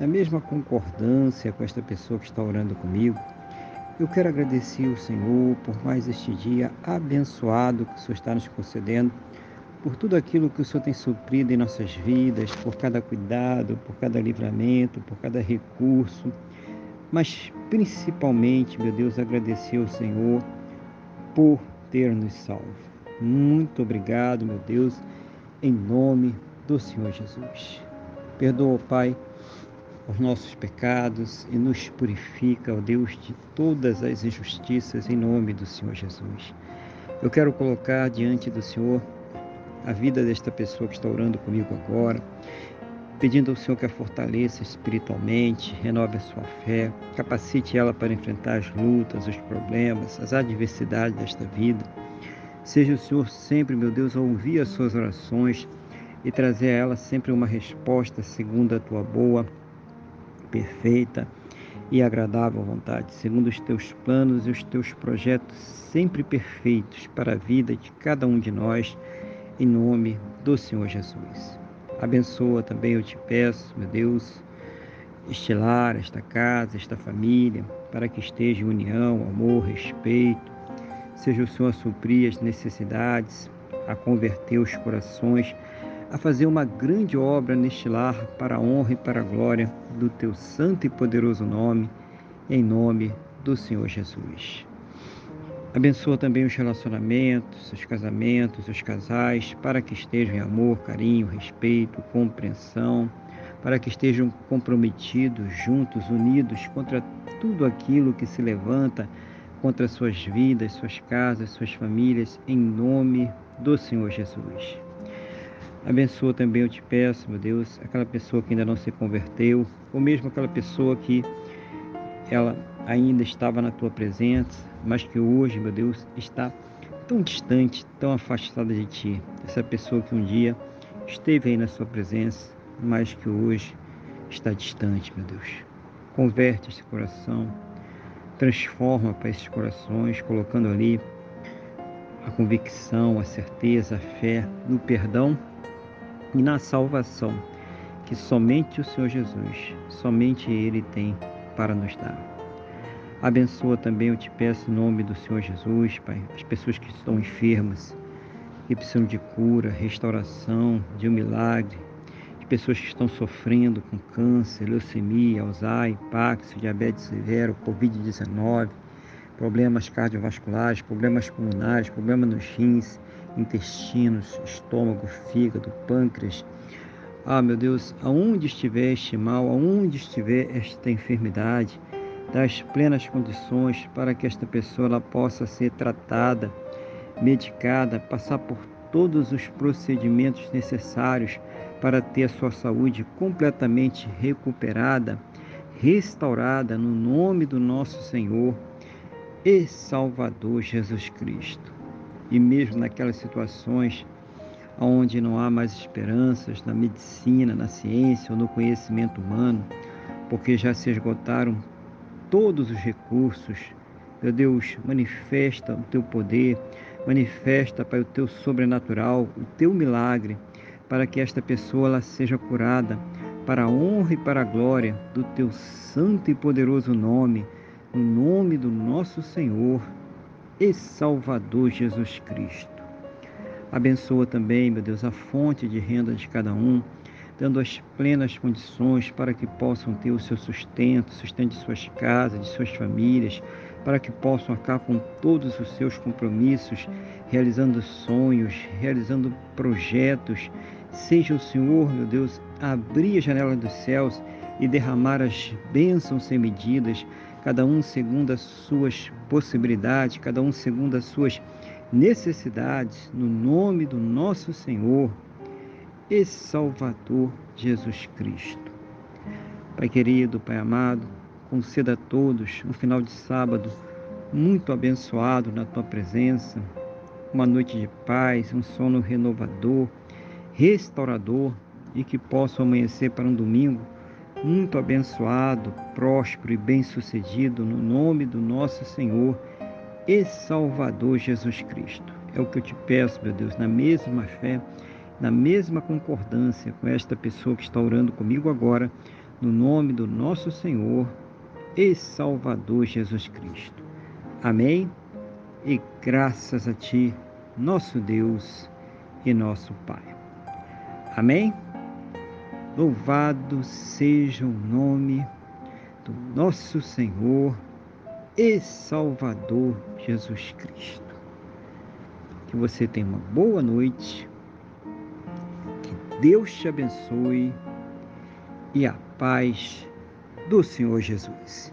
na mesma concordância com esta pessoa que está orando comigo, eu quero agradecer ao Senhor por mais este dia abençoado que o Senhor está nos concedendo, por tudo aquilo que o Senhor tem suprido em nossas vidas, por cada cuidado, por cada livramento, por cada recurso, mas principalmente, meu Deus, agradecer ao Senhor por ter nos salvo. Muito obrigado, meu Deus, em nome do Senhor Jesus. Perdoa, Pai os nossos pecados e nos purifica, ó Deus, de todas as injustiças, em nome do Senhor Jesus. Eu quero colocar diante do Senhor a vida desta pessoa que está orando comigo agora, pedindo ao Senhor que a fortaleça espiritualmente, renove a sua fé, capacite ela para enfrentar as lutas, os problemas, as adversidades desta vida. Seja o Senhor sempre, meu Deus, a ouvir as suas orações e trazer a ela sempre uma resposta segundo a tua boa perfeita e agradável vontade, segundo os teus planos e os teus projetos sempre perfeitos para a vida de cada um de nós, em nome do Senhor Jesus. Abençoa também, eu te peço, meu Deus, este lar, esta casa, esta família, para que esteja união, amor, respeito. Seja o Senhor a suprir as necessidades, a converter os corações a fazer uma grande obra neste lar para a honra e para a glória do teu santo e poderoso nome, em nome do Senhor Jesus. Abençoa também os relacionamentos, os casamentos, os casais, para que estejam em amor, carinho, respeito, compreensão, para que estejam comprometidos, juntos, unidos contra tudo aquilo que se levanta contra suas vidas, suas casas, suas famílias, em nome do Senhor Jesus. Abençoa também, eu te peço, meu Deus, aquela pessoa que ainda não se converteu, ou mesmo aquela pessoa que ela ainda estava na tua presença, mas que hoje, meu Deus, está tão distante, tão afastada de ti. Essa pessoa que um dia esteve aí na sua presença, mas que hoje está distante, meu Deus. Converte esse coração, transforma para esses corações, colocando ali a convicção, a certeza, a fé no perdão e na salvação que somente o Senhor Jesus, somente Ele tem para nos dar. Abençoa também, eu te peço, em nome do Senhor Jesus, Pai, as pessoas que estão enfermas, que precisam de cura, restauração, de um milagre, de pessoas que estão sofrendo com câncer, leucemia, Alzheimer, Paxo, diabetes severo, Covid-19, problemas cardiovasculares, problemas pulmonares, problemas nos rins, intestinos, estômago, fígado, pâncreas. Ah, meu Deus, aonde estiver este mal, aonde estiver esta enfermidade, dá as plenas condições para que esta pessoa possa ser tratada, medicada, passar por todos os procedimentos necessários para ter a sua saúde completamente recuperada, restaurada no nome do nosso Senhor e Salvador Jesus Cristo e mesmo naquelas situações onde não há mais esperanças na medicina, na ciência ou no conhecimento humano, porque já se esgotaram todos os recursos. Meu Deus, manifesta o teu poder, manifesta, Pai, o teu sobrenatural, o teu milagre, para que esta pessoa ela seja curada para a honra e para a glória do teu santo e poderoso nome, no nome do nosso Senhor e Salvador Jesus Cristo. Abençoa também, meu Deus, a fonte de renda de cada um, dando as plenas condições para que possam ter o seu sustento, sustento de suas casas, de suas famílias, para que possam acabar com todos os seus compromissos, realizando sonhos, realizando projetos. Seja o Senhor, meu Deus, abrir a janela dos céus e derramar as bênçãos sem medidas cada um segundo as suas possibilidades, cada um segundo as suas necessidades, no nome do nosso Senhor e Salvador Jesus Cristo. Pai querido, Pai amado, conceda a todos um final de sábado muito abençoado na tua presença, uma noite de paz, um sono renovador, restaurador e que possa amanhecer para um domingo muito abençoado, próspero e bem-sucedido no nome do nosso Senhor e Salvador Jesus Cristo. É o que eu te peço, meu Deus, na mesma fé, na mesma concordância com esta pessoa que está orando comigo agora, no nome do nosso Senhor e Salvador Jesus Cristo. Amém? E graças a Ti, nosso Deus e nosso Pai. Amém? Louvado seja o nome do nosso Senhor e Salvador Jesus Cristo. Que você tenha uma boa noite, que Deus te abençoe e a paz do Senhor Jesus.